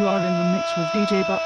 You are in the mix with DJ Buck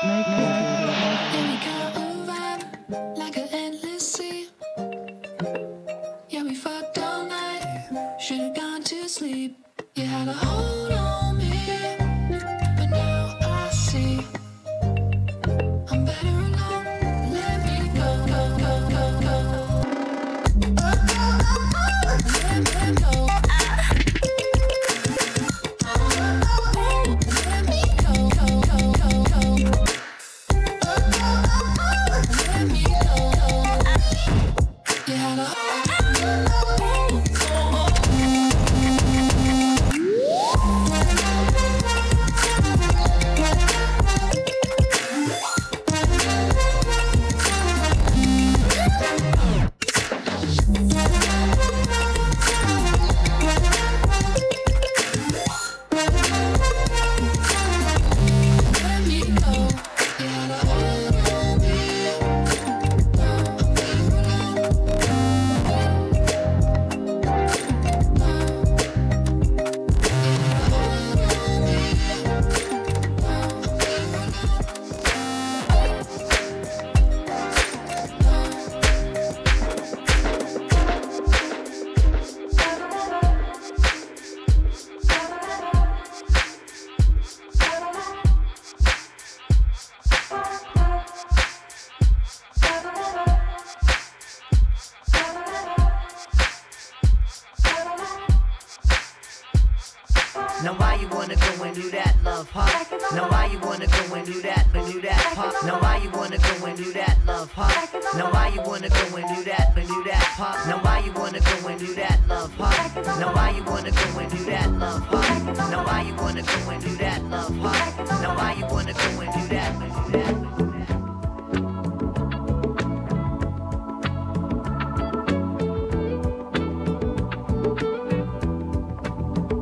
love, huh? Now why you wanna go and do that, love, huh? Now why you wanna go and do that, love, huh? Now why you wanna go and do that?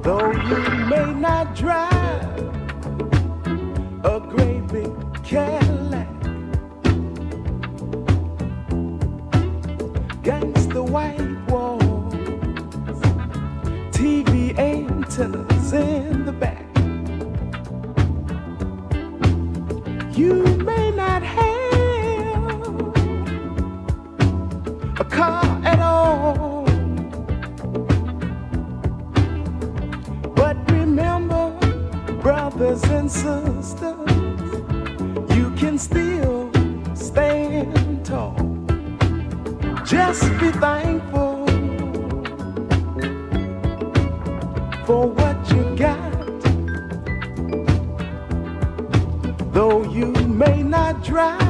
Though you may not drive a great big Cadillac, antennas in the back. You may not have a car at all. But remember, brothers and sisters, you can still stand tall. Just be thankful drive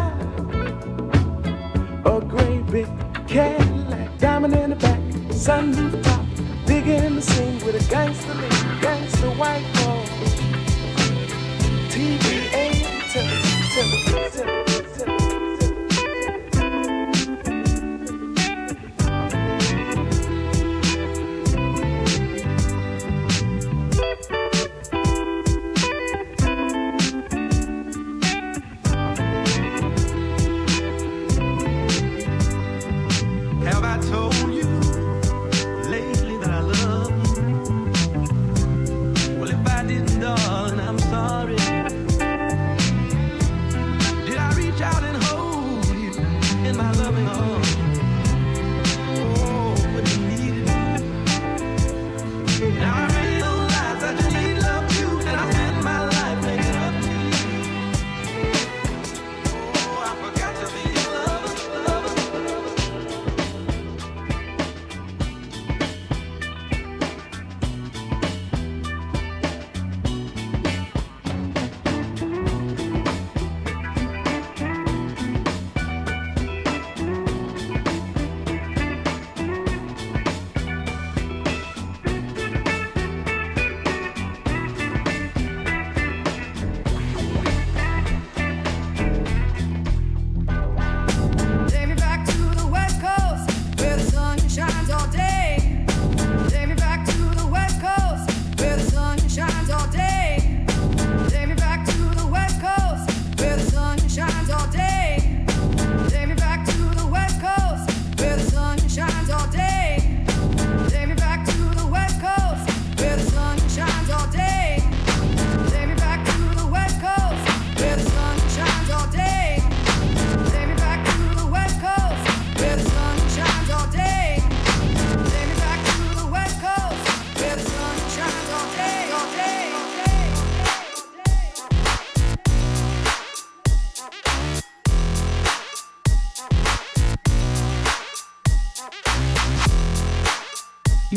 a great big Cadillac, diamond in the back, sunroof top, digging in the scene with a gangster lean, gangster white ball. TVA Have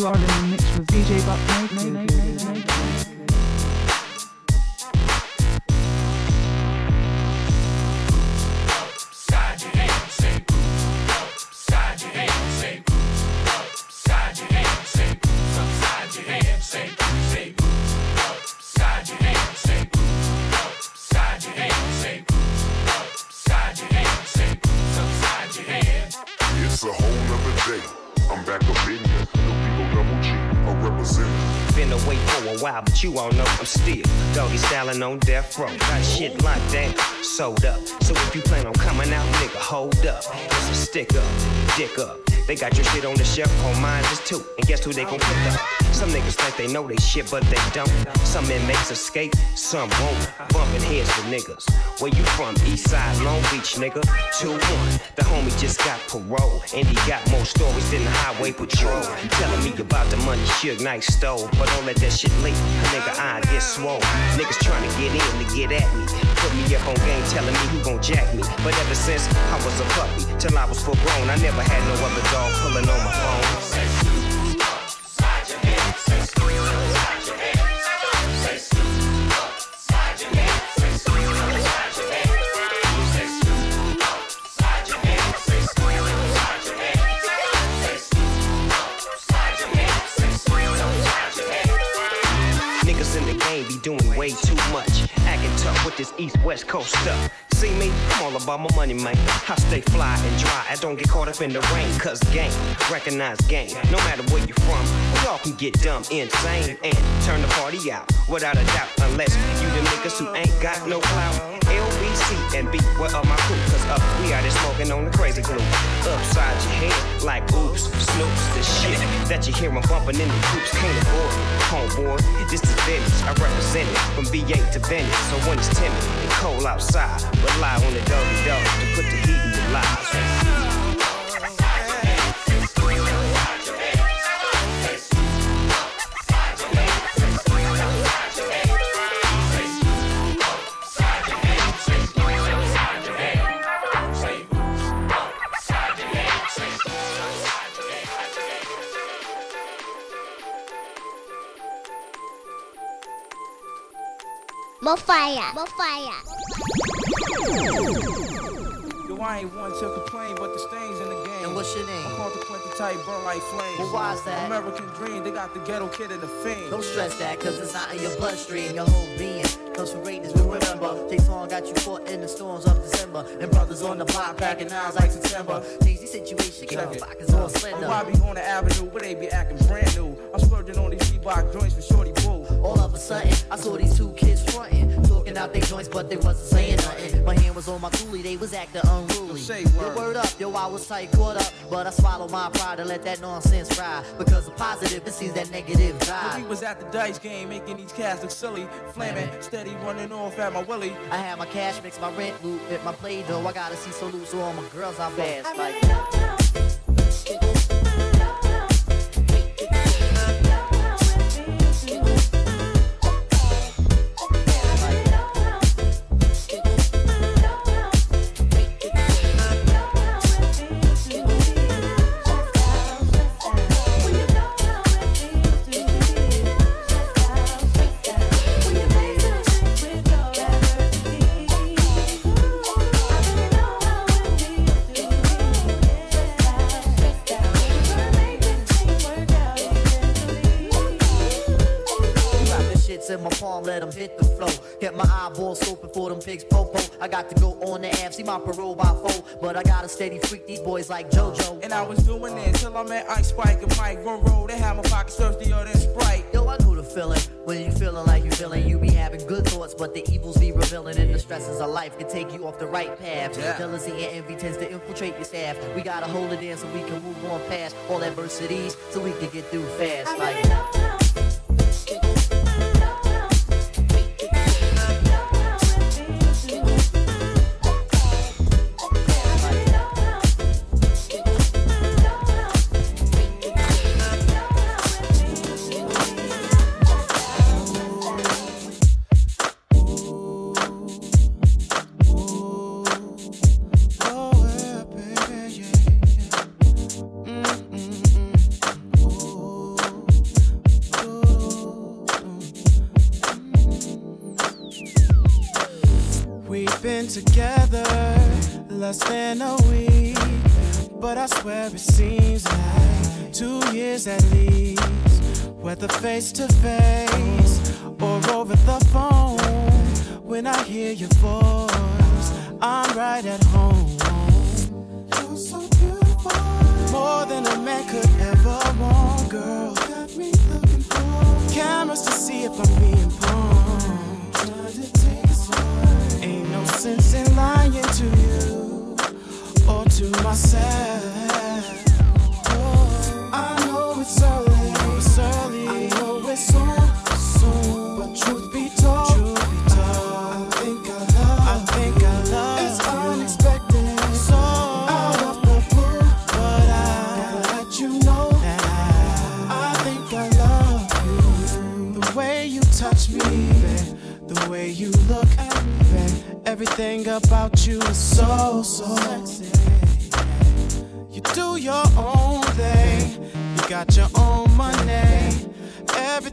Are in the mix with DJ Buck It's a whole nother day. I'm back up in here. Been away for a while, but you all know I'm still doggy styling on death row. Got shit locked down, sold up. So if you plan on coming out, nigga, hold up. Stick up, dick up. They got your shit on the shelf, on mine is too. And guess who they gon' pick up? Some niggas think they know they shit, but they don't. Some inmates escape, some won't. Bumping heads with niggas. Where you from? East side, Long Beach, nigga. 2-1. The homie just got parole. And he got more stories than the highway patrol. Telling me about the money Suge Knight stole. But don't let that shit leak. A nigga eye get swole. Niggas trying to get in to get at me. Me up on game, telling me who gon' jack me. But ever since I was a puppy, till I was full grown, I never had no other dog pulling on my phone. Tough with this East West Coast stuff. See me? I'm all about my money, man. I stay fly and dry. I don't get caught up in the rain. Cause game, recognize game. No matter where you're from, we all can get dumb, insane, and turn the party out. Without a doubt, unless you the niggas who ain't got no clout. LBC and B, what are my crew? Cause up, we out there smoking on the crazy glue. Upside your head, like oops, snoops, the shit that you hear hear 'em bumping in the coops. Can't afford it, homeboy. This is Venice, I represent it from VA to Venice. So when it's timid and cold outside, rely on the doggy dog to put the heat in your lives. More fire. Yo, I ain't one to complain, but the stains in the game. And what's your name? I'm consequently type, burn like flames. Well, why's that? American dream, they got the ghetto kid in the fame. Don't stress that, cause it's not in your bloodstream. Your whole being comes from greatness. But remember, Jay Song got you caught in the storms of December. And brothers on the block packing knives like September. Change the situation, get it. pockets all I'm slender. Bobby on the avenue, but they be acting brand new. I'm splurging on these Reebok joints for Shorty Boo. All of a sudden, I saw these two kids frontin', talking out their joints, but they wasn't saying nothing. My hand was on my coolie, they was acting unruly. Say Yo, word. word up, yo, I was tight, caught up, but I swallowed my pride and let that nonsense fry. Because the positive, it sees that negative But we vibe. was at the dice game, making these cats look silly. Flaming, steady running off at my willy. I had my cash mix, my rent loot, hit my play dough. I gotta see so loose, so all my girls are fast. Like, my parole by four. But I got a steady freak these boys like JoJo. And I was doing it till I met Ice Spike and Mike Run Roll. They had my pockets thirstier than Sprite. Yo, I know the feeling. When you feeling like you feeling, you be having good thoughts, but the evils be revealing. And the stresses of life can take you off the right path. Yeah. Jealousy and envy tends to infiltrate your staff. We gotta hold it in so we can move on past all adversities, so we can get through fast. Like,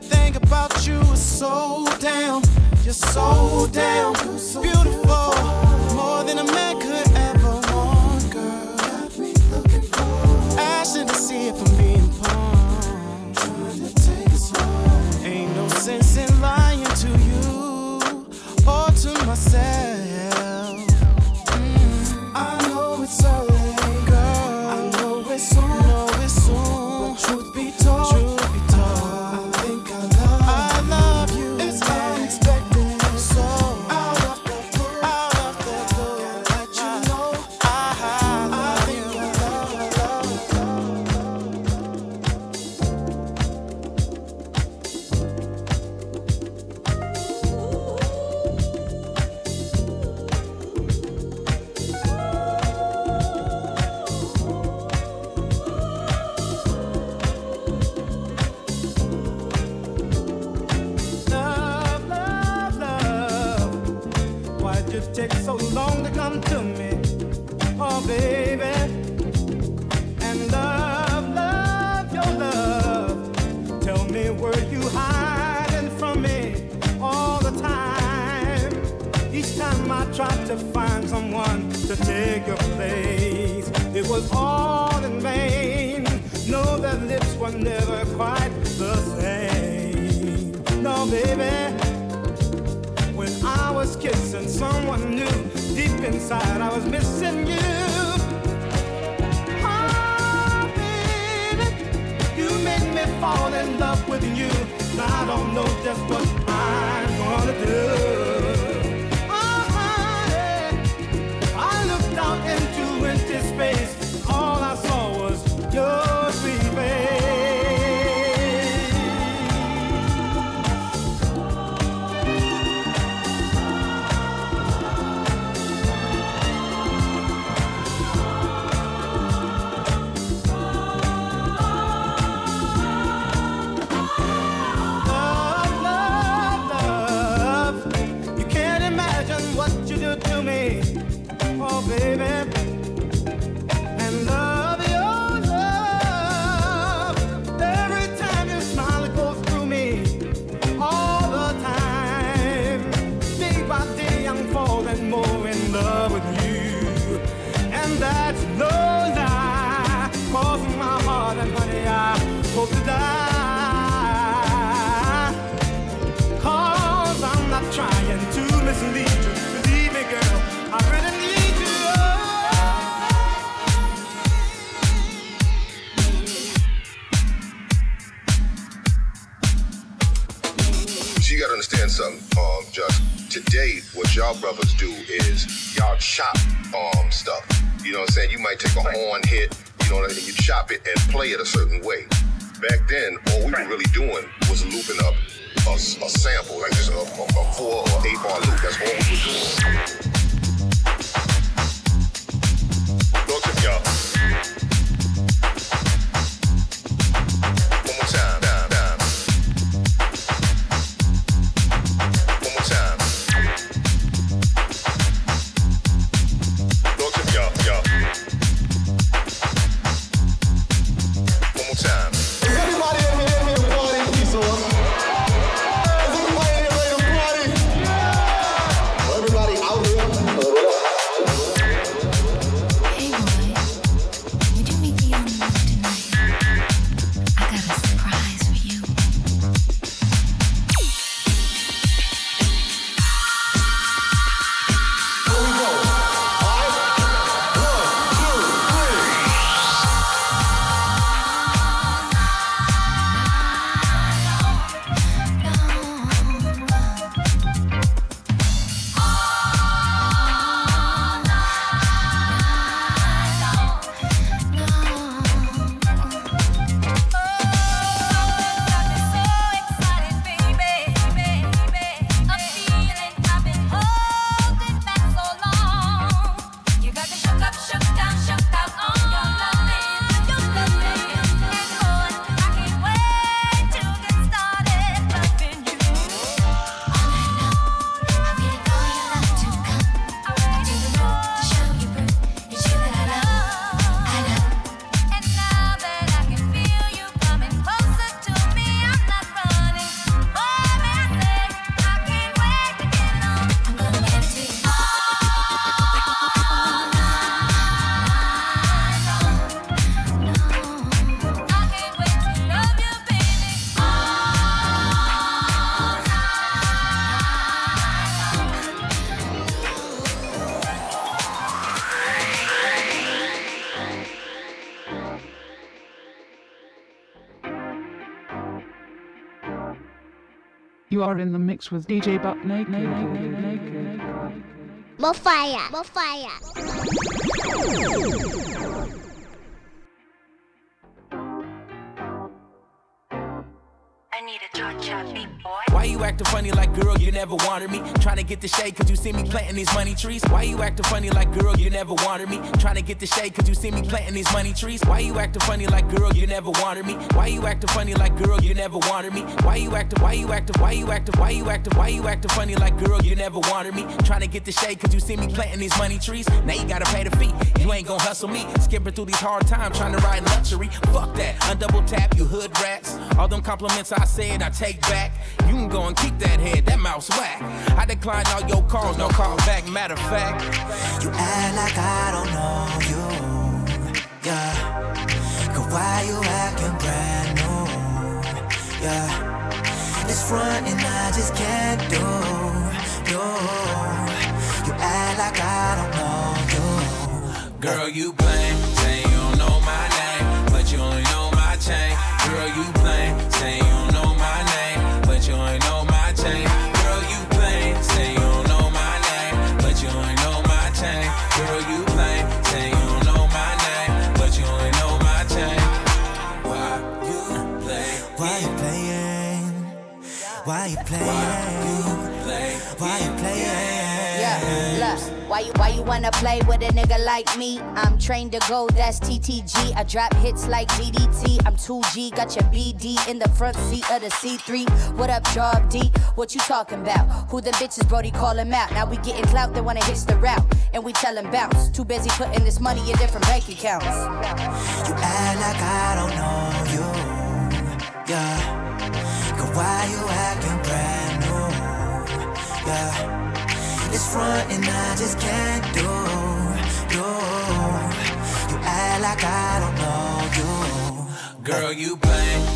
Everything about you is so damn, you're so damn beautiful, more than a man could You are in the mix with DJ Buck Naked. More fire, more fire. Why planting these money trees. Why you acting funny like girl, you never wanted me? Trying to get the shade cause you see me planting these money trees. Why you acting funny like girl, you never wanted me? Why you acting funny like girl, you never wanted me? Why you acting, why you acting, why you acting, why you acting, why you acting funny like girl, you never wanted me? Trying to get the shade cause you see me planting these money trees. Now you gotta pay the fee. You ain't gonna hustle me. Skipping through these hard times trying to ride luxury. Fuck that. Undouble tap, you hood rats. All them compliments I said, I take back. You can go and keep that head, that mouse whack. I decline all your calls, no call back. Matter of fact, You act like I don't know you. Yeah. Cause why you acting brand new? Yeah. It's front and I just can't do. You. You act like I don't know you. girl, you plain. Say you don't know my name, but you only know my chain. Girl, you plain. Say you Why you why you wanna play with a nigga like me? I'm trained to go, that's TTG. I drop hits like DDT. I'm 2G, got your BD in the front seat of the C3. What up, Job D? What you talking about? Who the bitches, Brody, call him out. Now we getting clout, they wanna hit the route. And we tell 'em bounce. Too busy putting this money in different bank accounts. You act like I don't know you. Yeah. Cause why you acting brand new? Yeah. It's front and I just can't do. You. You act like I don't know you. Girl, you plain.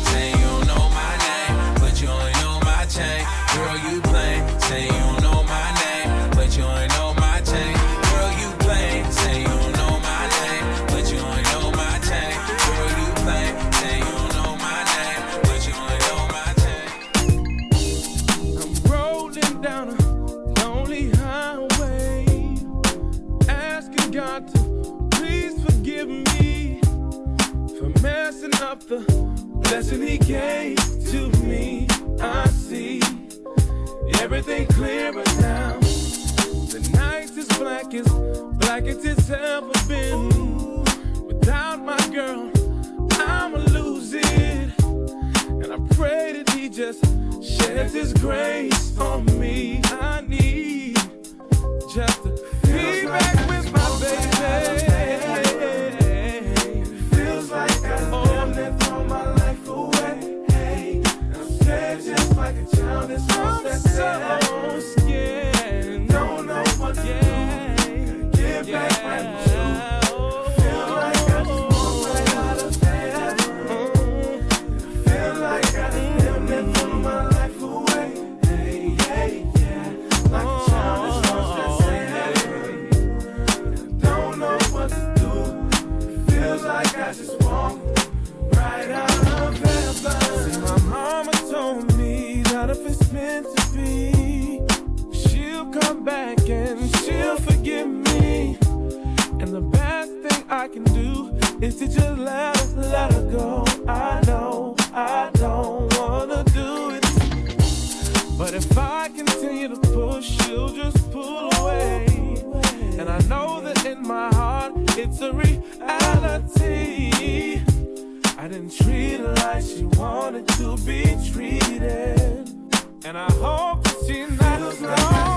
She knows no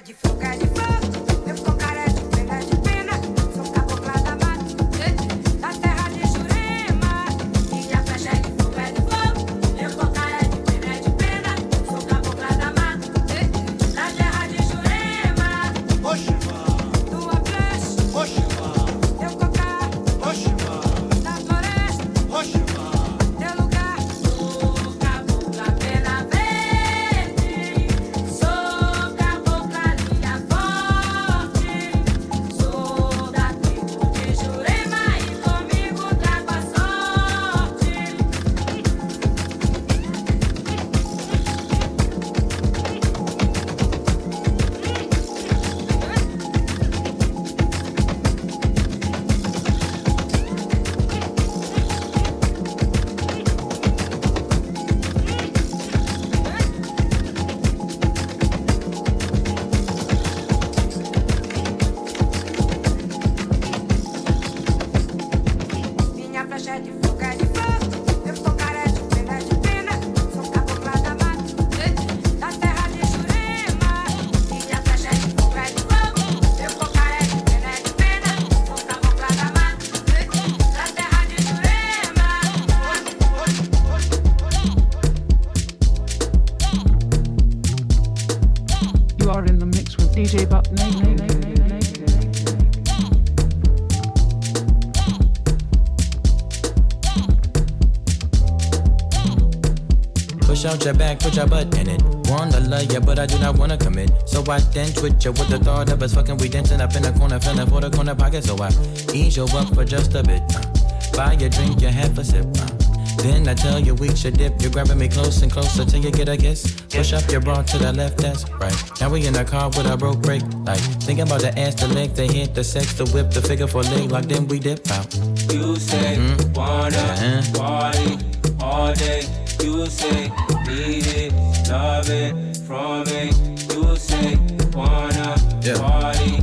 de out your back, put your butt in it. Wanna love ya, but I do not wanna commit. So I then twitch ya with the thought of us fucking. We dancing up in the corner, feeling for the corner pocket. So I ease you up for just a bit. Uh, buy your drink, you have a sip. Uh, then I tell you we should dip. You're grabbing me close and closer till you get a kiss. Push up your bra to the left, that's right. Now we in the car with a broke brake light. Thinking about the ass, the leg, the hit, the sex, the whip, the figure for leg lock. Then we dip out. You say Mhm. wanna Uh-huh. party all day. You say need it, love it from me. You say wanna Yeah. party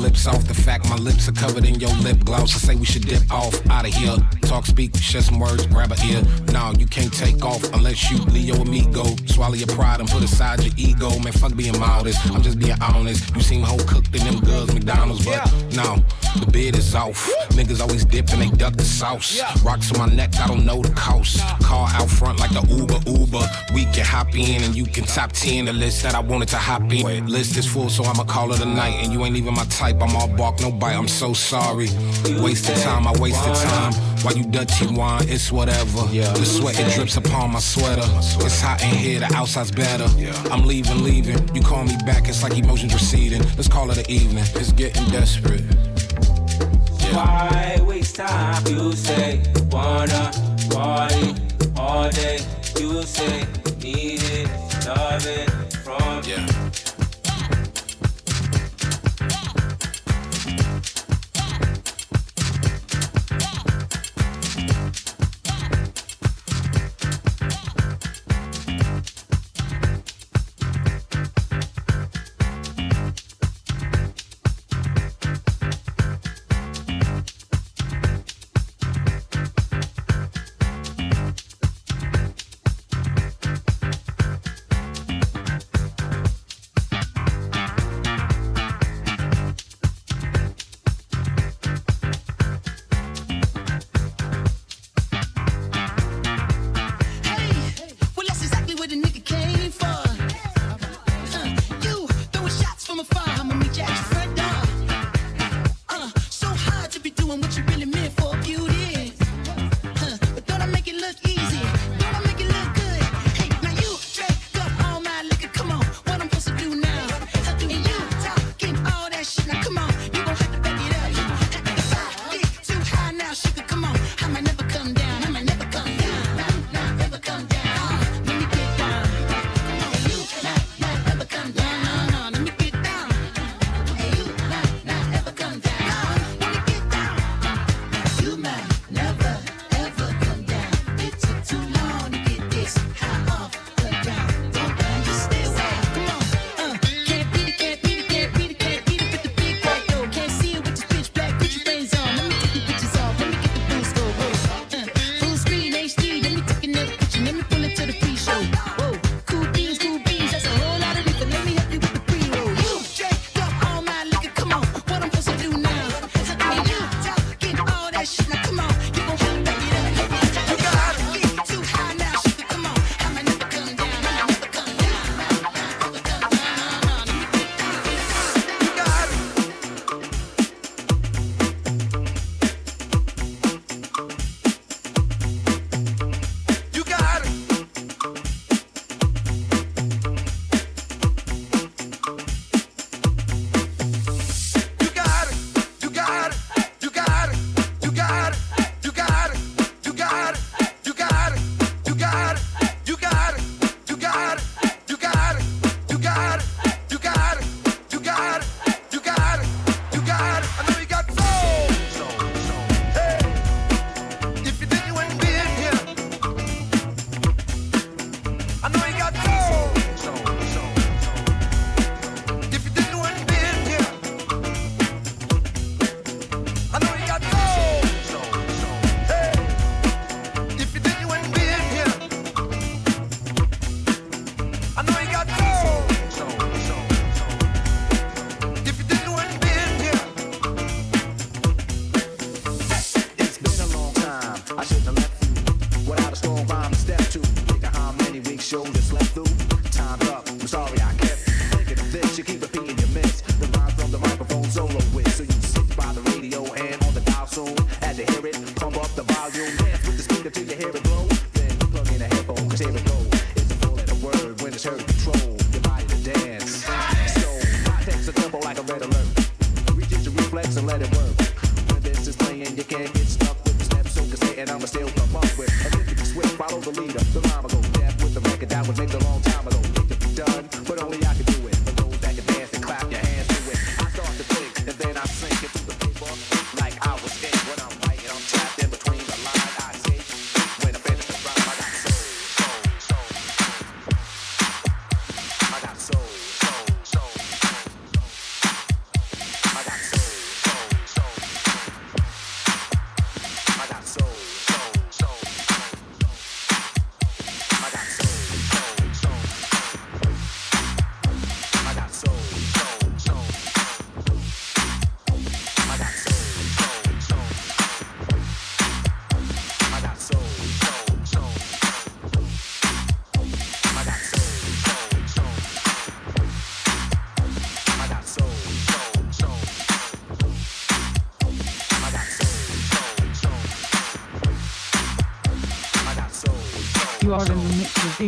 smacking his lips off. The fact my lips are covered in your lip gloss. I say we should dip off out of here. Talk, speak, share some words, grab a ear. No, you can't take off unless you Leo amigo. Swallow your pride and put aside your ego. Man, fuck being modest. I'm just being honest. You seem whole cooked in them girls, McDonald's, but no, the bid is off. Niggas always dip and they duck the sauce. Rocks on my neck, I don't know the cost. Car out front like the Uber Uber. We can hop in and you can top 10 the list that I wanted to hop in. List is full, so I'ma call it a night. And you ain't even my type. I'm all bark, no bite. I'm so sorry. Wasted time, I wasted time. While you dirty wine, it's whatever. Yeah. The sweat it drips upon my sweater. It's hot in here, the outside's better. Yeah. I'm leaving, leaving. You call me back, it's like emotions receding. Let's call it an evening. It's getting desperate. Why waste time? You say wanna party all day. You say need it, love it Without a strong rhyme to step to. Figure how many weeks weak shoulders slept through. Time's up. I'm sorry.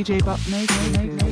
DJ Buck Maker.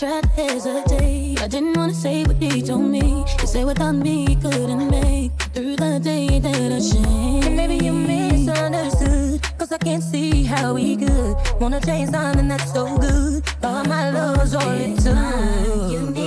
tried to hesitate. I didn't wanna say what he told me. He said without me, he couldn't make through the day that I changed. And maybe you misunderstood. Cause I can't see how we could. Wanna change something that's so good. All my love's all it took.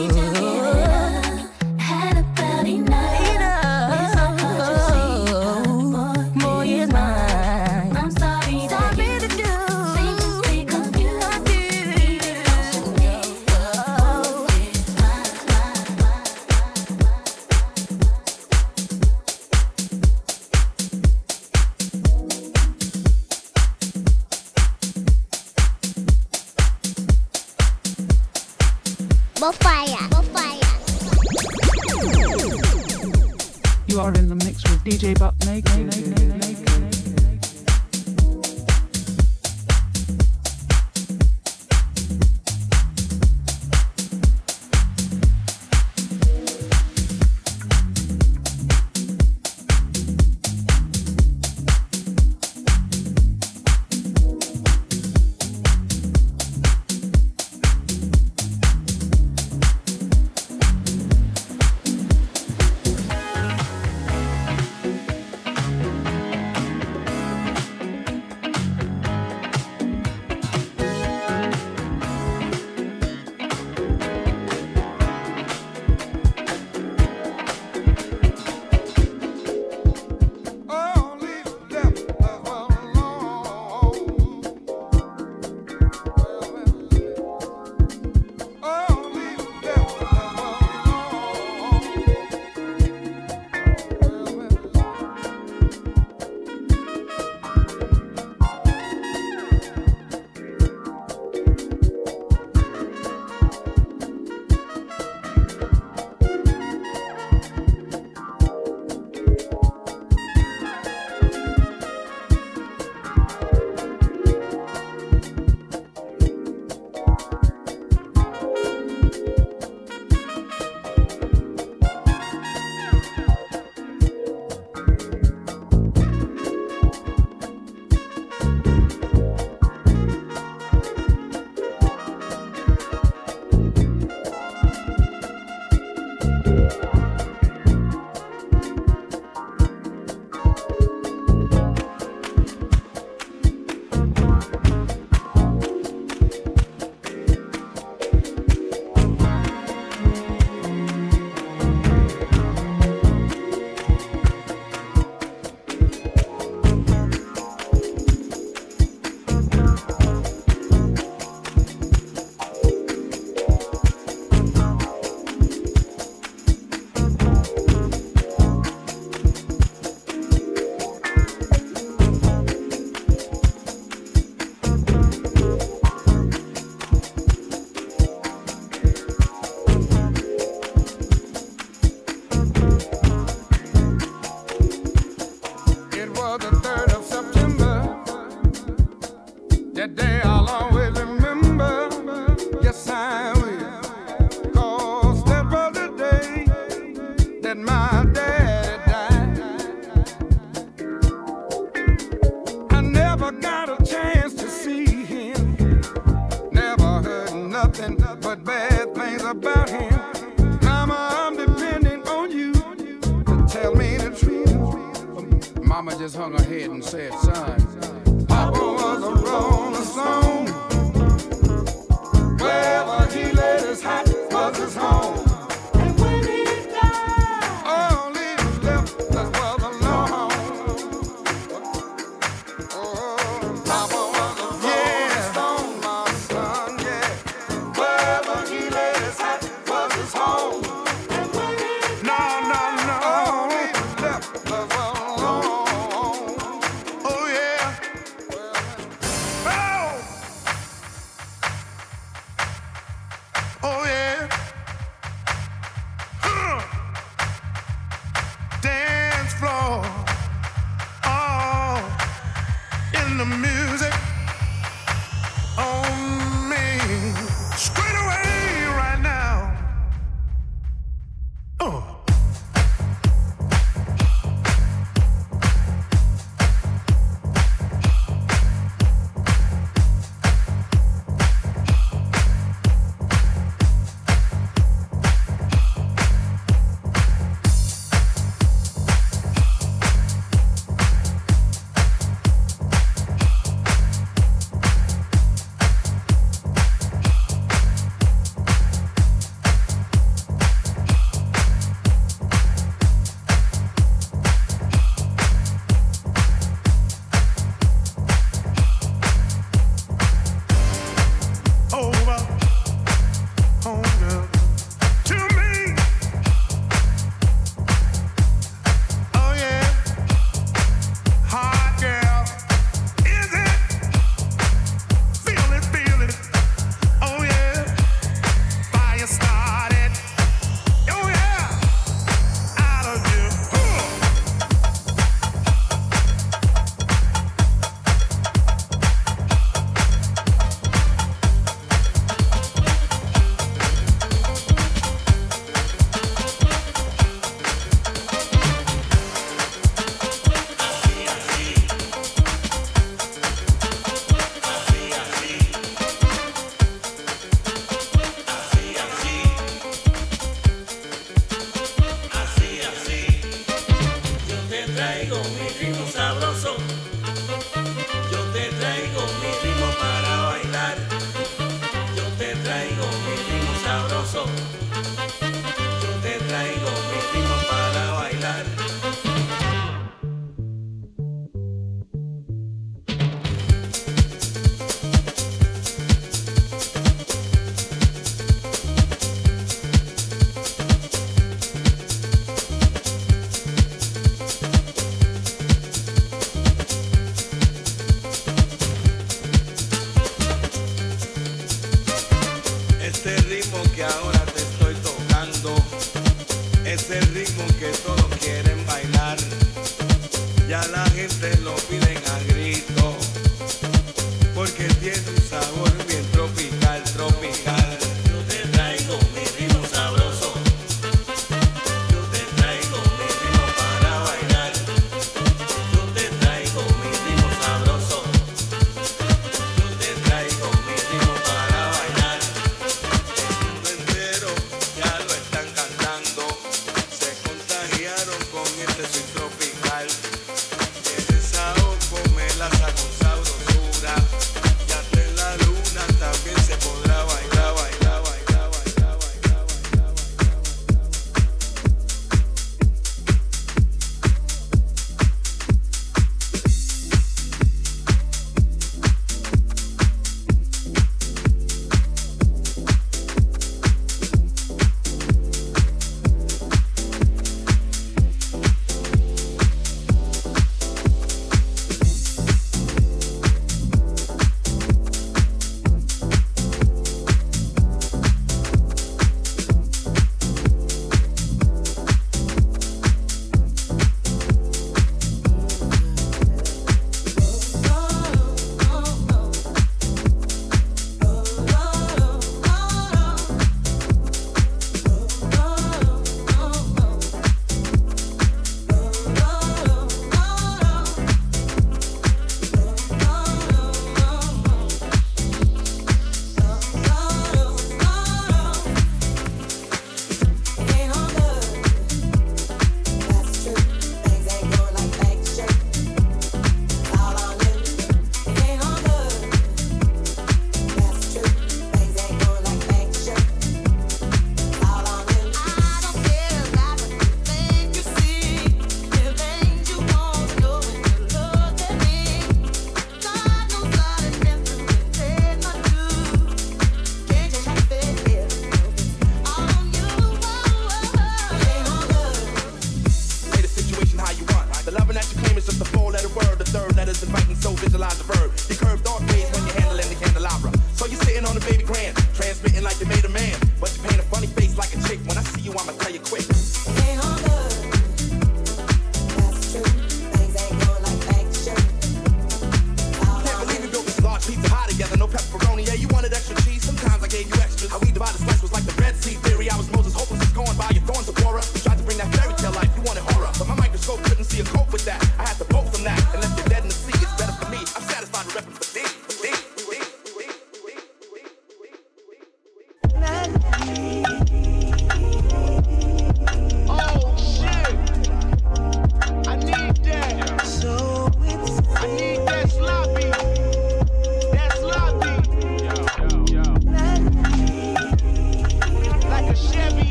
fighting, so visualize the verb.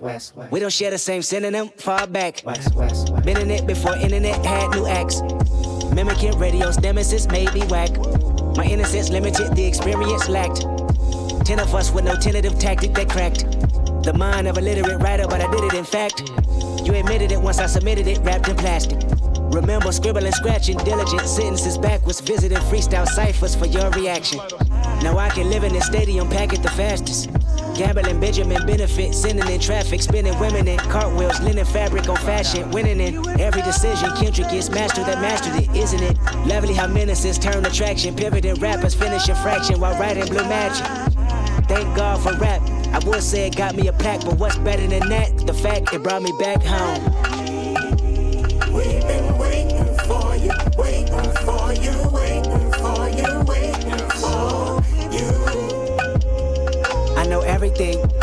west, west, west. We don't share the same synonym, far back. West, west, west. Been in it before internet had new acts. Mimicking radio's nemesis made me whack. My innocence limited, the experience lacked. Ten of us with no tentative tactic that cracked. The mind of a literate writer, but I did it in fact. You admitted it once I submitted it, wrapped in plastic. Remember scribbling, scratching, diligent sentences backwards, visiting freestyle ciphers for your reaction. Now I can live in a stadium, pack it the fastest. Gambling Benjamin benefit, sending in traffic, spinning women in cartwheels, linen fabric on fashion, winning in every decision. Kendrick is master that mastered it, isn't it? Lovely how menaces turn attraction, pivoting rappers finishing fraction while writing blue magic. Thank God for rap. I would say it got me a pack, but what's better than that? The fact it brought me back home. We've been waiting for you, waiting for you, waiting everything.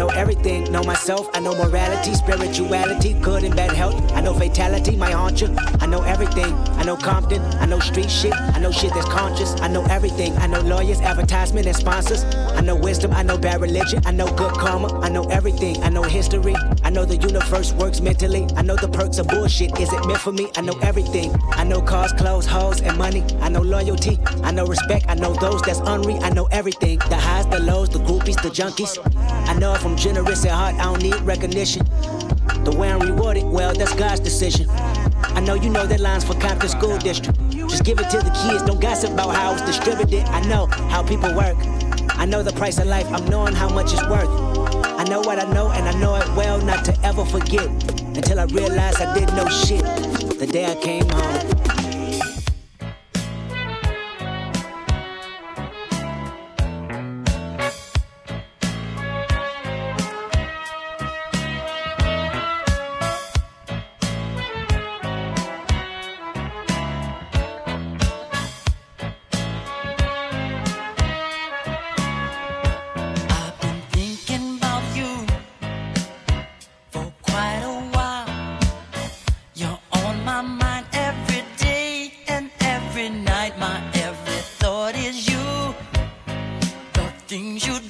I know everything. Know myself. I know morality, spirituality, good and bad health. I know fatality, my haunch you. I know everything. I know Compton. I know street shit. I know shit that's conscious. I know everything. I know lawyers, advertisement, and sponsors. I know wisdom. I know bad religion. I know good karma. I know everything. I know history. I know the universe works mentally. I know the perks of bullshit. Is it meant for me? I know everything. I know cars, clothes, hoes, and money. I know loyalty. I know respect. I know those that's unre. I know everything. The highs, the lows, the groupies, the junkies. I know if I'm generous at heart, I don't need recognition. The way I'm rewarded, well, that's God's decision. I know you know that line's for Compton School District. Just give it to the kids, don't gossip about how it's distributed. I know how people work. I know the price of life, I'm knowing how much it's worth. I know what I know, and I know it well not to ever forget. Until I realized I didn't know shit the day I came home. My every day and every night. My every thought is you. The things you do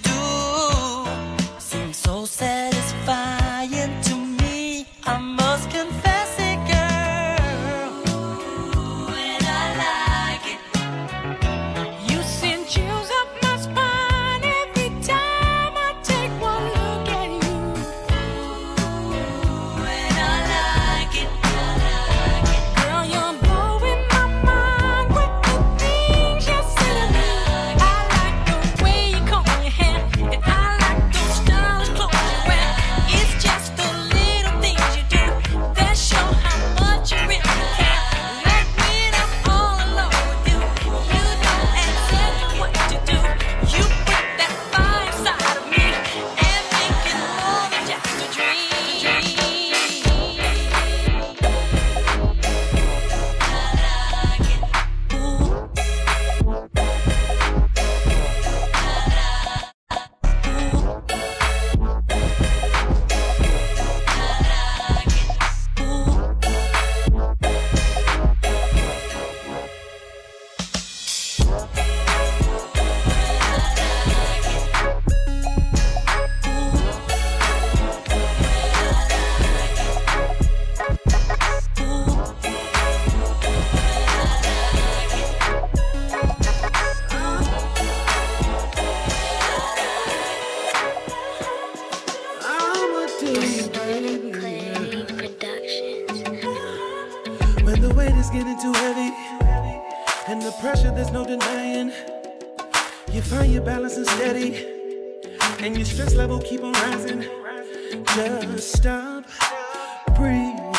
breathe,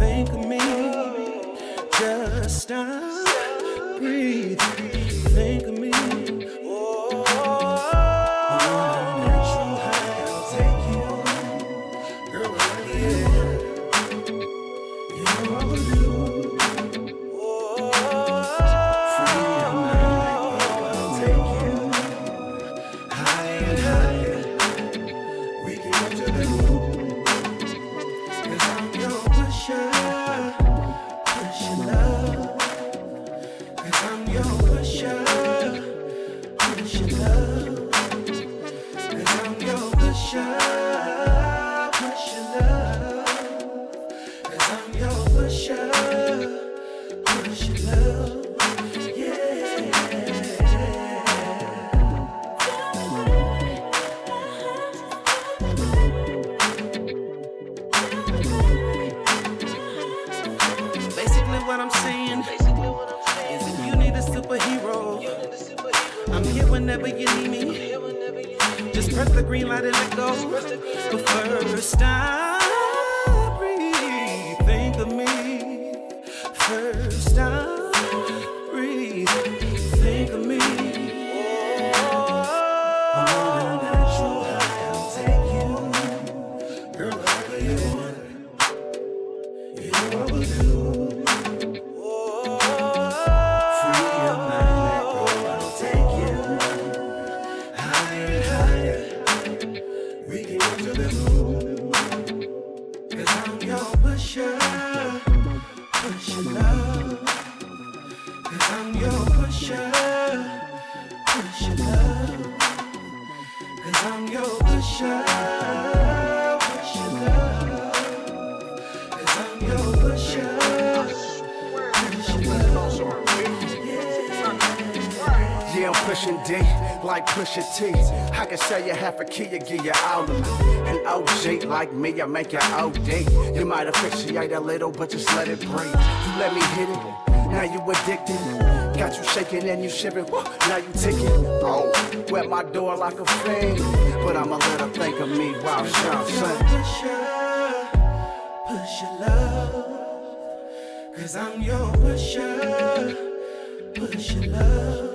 think of me. Just stop, breathe, think of pushing D like Pusha T. I can sell you half a key, you give you all of me. An OG like me, I make you OD. You might appreciate a little, but just let it breathe. You let me hit it, now you addicted. Got you shaking and you shivering, now you ticking. Oh, wet my door like a fiend. But I'ma let her think of me while Sean sing. pusher, pusher love. Cause I'm your pusher, push pusher love.